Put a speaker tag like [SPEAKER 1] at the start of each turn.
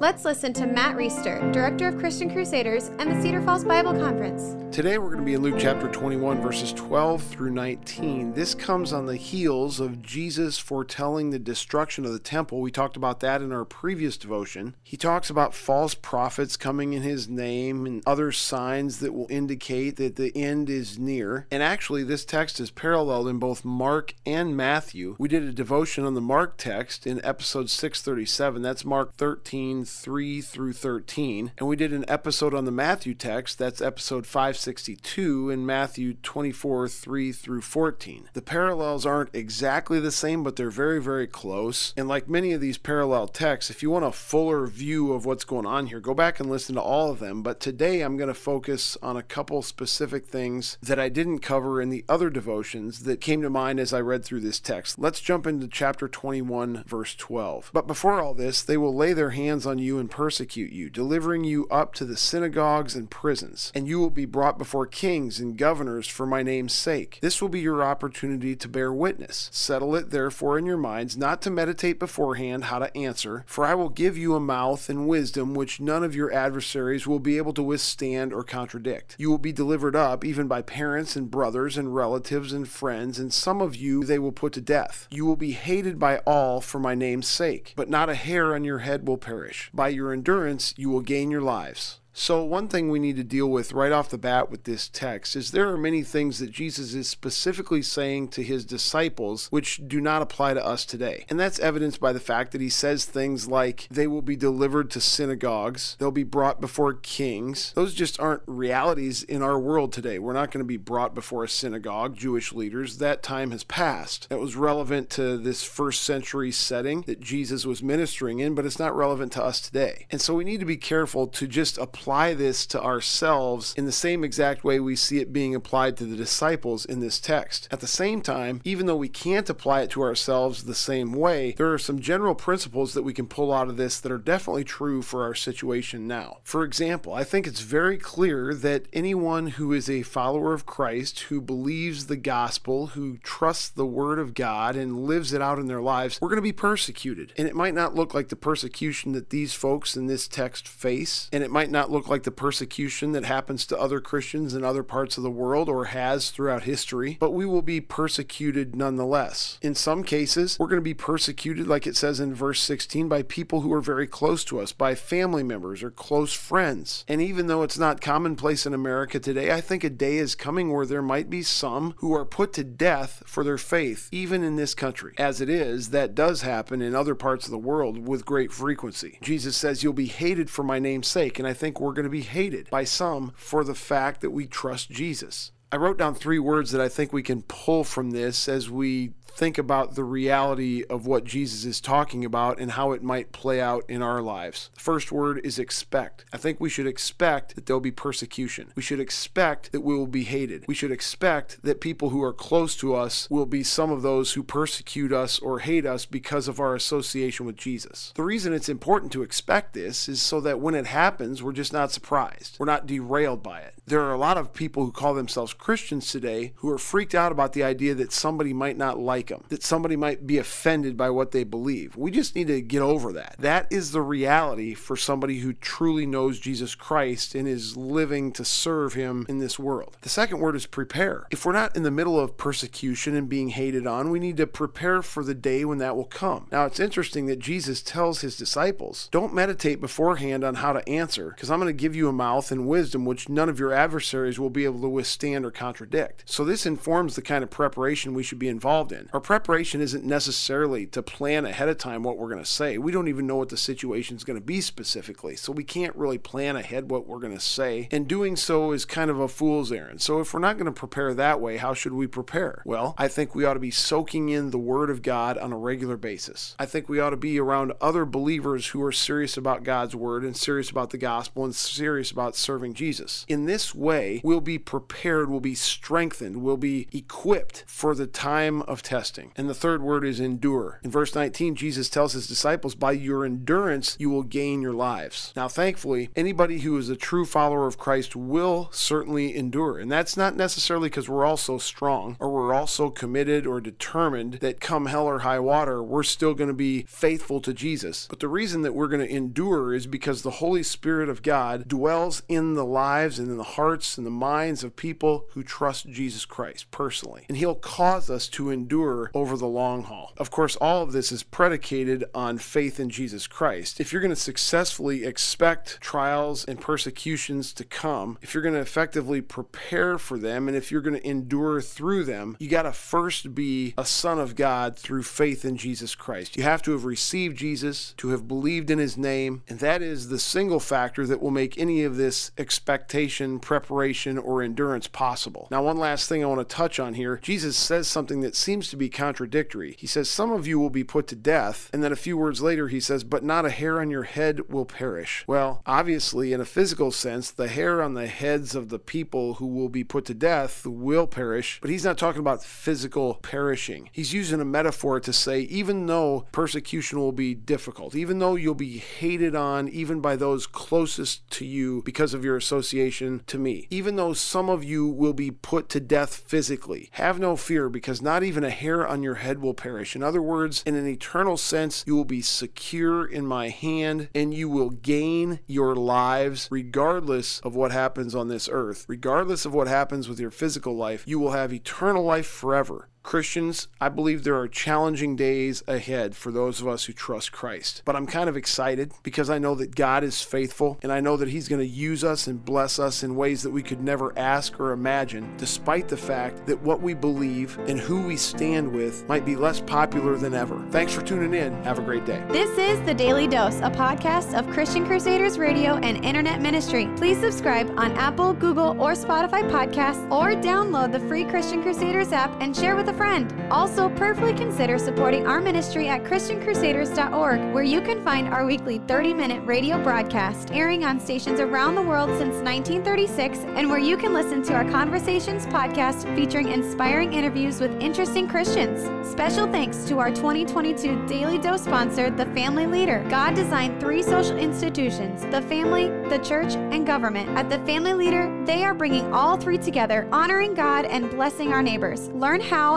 [SPEAKER 1] Let's listen to Matt Reisetter, Director of Christian Crusaders and the Cedar Falls Bible Conference.
[SPEAKER 2] Today we're going to be in Luke chapter 21, verses 12 through 19. This comes on the heels of Jesus foretelling the destruction of the temple. We talked about that in our previous devotion. He talks about false prophets coming in his name and other signs that will indicate that the end is near. And actually, this text is paralleled in both Mark and Matthew. We did a devotion on the Mark text in episode 637. That's Mark 13 3 through 13. And we did an episode on the Matthew text, that's episode 562 in Matthew 24 3 through 14. The parallels aren't exactly the same, but they're very, very close. And like many of these parallel texts, if you want a fuller view of what's going on here, go back and listen to all of them. But today I'm going to focus on a couple specific things that I didn't cover in the other devotions that came to mind as I read through this text. Let's jump into chapter 21, verse 12. But before all this, they will lay their hands on you and persecute you, delivering you up to the synagogues and prisons, and you will be brought before kings and governors for my name's sake. This will be your opportunity to bear witness. Settle it therefore in your minds not to meditate beforehand how to answer, for I will give you a mouth and wisdom which none of your adversaries will be able to withstand or contradict. You will be delivered up even by parents and brothers and relatives and friends, and some of you they will put to death. You will be hated by all for my name's sake, but not a hair on your head will perish. By your endurance you will gain your lives. So, one thing we need to deal with right off the bat with this text is there are many things that Jesus is specifically saying to his disciples which do not apply to us today. And that's evidenced by the fact that he says things like, they will be delivered to synagogues, they'll be brought before kings. Those just aren't realities in our world today. We're not going to be brought before a synagogue, Jewish leaders. That time has passed. That was relevant to this first century setting that Jesus was ministering in, but it's not relevant to us today. And so we need to be careful to just apply apply this to ourselves in the same exact way we see it being applied to the disciples in this text. At the same time, even though we can't apply it to ourselves the same way, there are some general principles that we can pull out of this that are definitely true for our situation now. For example, I think it's very clear that anyone who is a follower of Christ, who believes the gospel, who trusts the word of God and lives it out in their lives, we're going to be persecuted. And it might not look like the persecution that these folks in this text face, and it might not look look like the persecution that happens to other Christians in other parts of the world or has throughout history, but we will be persecuted nonetheless. In some cases, we're going to be persecuted, like it says in verse 16, by people who are very close to us, by family members or close friends. And even though it's not commonplace in America today, I think a day is coming where there might be some who are put to death for their faith, even in this country. As it is, that does happen in other parts of the world with great frequency. Jesus says, You'll be hated for my name's sake, and I think we're going to be hated by some for the fact that we trust Jesus. I wrote down three words that I think we can pull from this as we think about the reality of what Jesus is talking about and how it might play out in our lives. The first word is expect. I think we should expect that there'll be persecution. We should expect that we will be hated. We should expect that people who are close to us will be some of those who persecute us or hate us because of our association with Jesus. The reason it's important to expect this is so that when it happens, we're just not surprised. We're not derailed by it. There are a lot of people who call themselves Christians today who are freaked out about the idea that somebody might not like like them, that somebody might be offended by what they believe. We just need to get over that. That is the reality for somebody who truly knows Jesus Christ and is living to serve him in this world. The second word is prepare. If we're not in the middle of persecution and being hated on, we need to prepare for the day when that will come. Now, it's interesting that Jesus tells his disciples, don't meditate beforehand on how to answer, because I'm going to give you a mouth and wisdom which none of your adversaries will be able to withstand or contradict. So, this informs the kind of preparation we should be involved in. Our preparation isn't necessarily to plan ahead of time what we're going to say. We don't even know what the situation is going to be specifically, so we can't really plan ahead what we're going to say. And doing so is kind of a fool's errand. So if we're not going to prepare that way, how should we prepare? Well, I think we ought to be soaking in the Word of God on a regular basis. I think we ought to be around other believers who are serious about God's Word and serious about the gospel and serious about serving Jesus. In this way, we'll be prepared, we'll be strengthened, we'll be equipped for the time of testing testing. And the third word is endure. In verse 19, Jesus tells his disciples, By your endurance, you will gain your lives. Now, thankfully, anybody who is a true follower of Christ will certainly endure. And that's not necessarily because we're all so strong or we're all so committed or determined that come hell or high water, we're still going to be faithful to Jesus. But the reason that we're going to endure is because the Holy Spirit of God dwells in the lives and in the hearts and the minds of people who trust Jesus Christ personally. And He'll cause us to endure over the long haul. Of course, all of this is predicated on faith in Jesus Christ. If you're going to successfully expect trials and persecutions to come, if you're going to effectively prepare for them, and if you're going to endure through them, you got to first be a son of God through faith in Jesus Christ. You have to have received Jesus, to have believed in his name, and that is the single factor that will make any of this expectation, preparation, or endurance possible. Now, one last thing I want to touch on here Jesus says something that seems to be contradictory. He says, Some of you will be put to death, and then a few words later, he says, But not a hair on your head will perish. Well, obviously, in a physical sense, the hair on the heads of the people who will be put to death will perish, but he's not talking about physical perishing. He's using a metaphor to say, even though persecution will be difficult, even though you'll be hated on even by those closest to you because of your association to me, even though some of you will be put to death physically, have no fear because not even a hair on your head will perish. In other words, in an eternal sense, you will be secure in my hand and you will gain your lives regardless of what happens on this earth. Regardless of what happens with your physical life, you will have eternal life forever. Christians, I believe there are challenging days ahead for those of us who trust Christ. But I'm kind of excited because I know that God is faithful and I know that He's going to use us and bless us in ways that we could never ask or imagine, despite the fact that what we believe and who we stand with might be less popular than ever. Thanks for tuning in. Have a great day.
[SPEAKER 1] This is The Daily Dose, a podcast of Christian Crusaders Radio and Internet Ministry. Please subscribe on Apple, Google, or Spotify podcasts or download the free Christian Crusaders app and share with a friend. Also, prayerfully consider supporting our ministry at ChristianCrusaders.org, where you can find our weekly 30 minute radio broadcast airing on stations around the world since 1936, and where you can listen to our Conversations podcast featuring inspiring interviews with interesting Christians. Special thanks to our 2022 Daily Dose sponsor, The Family Leader. God designed three social institutions the family, the church, and government. At The Family Leader, they are bringing all three together, honoring God and blessing our neighbors. Learn how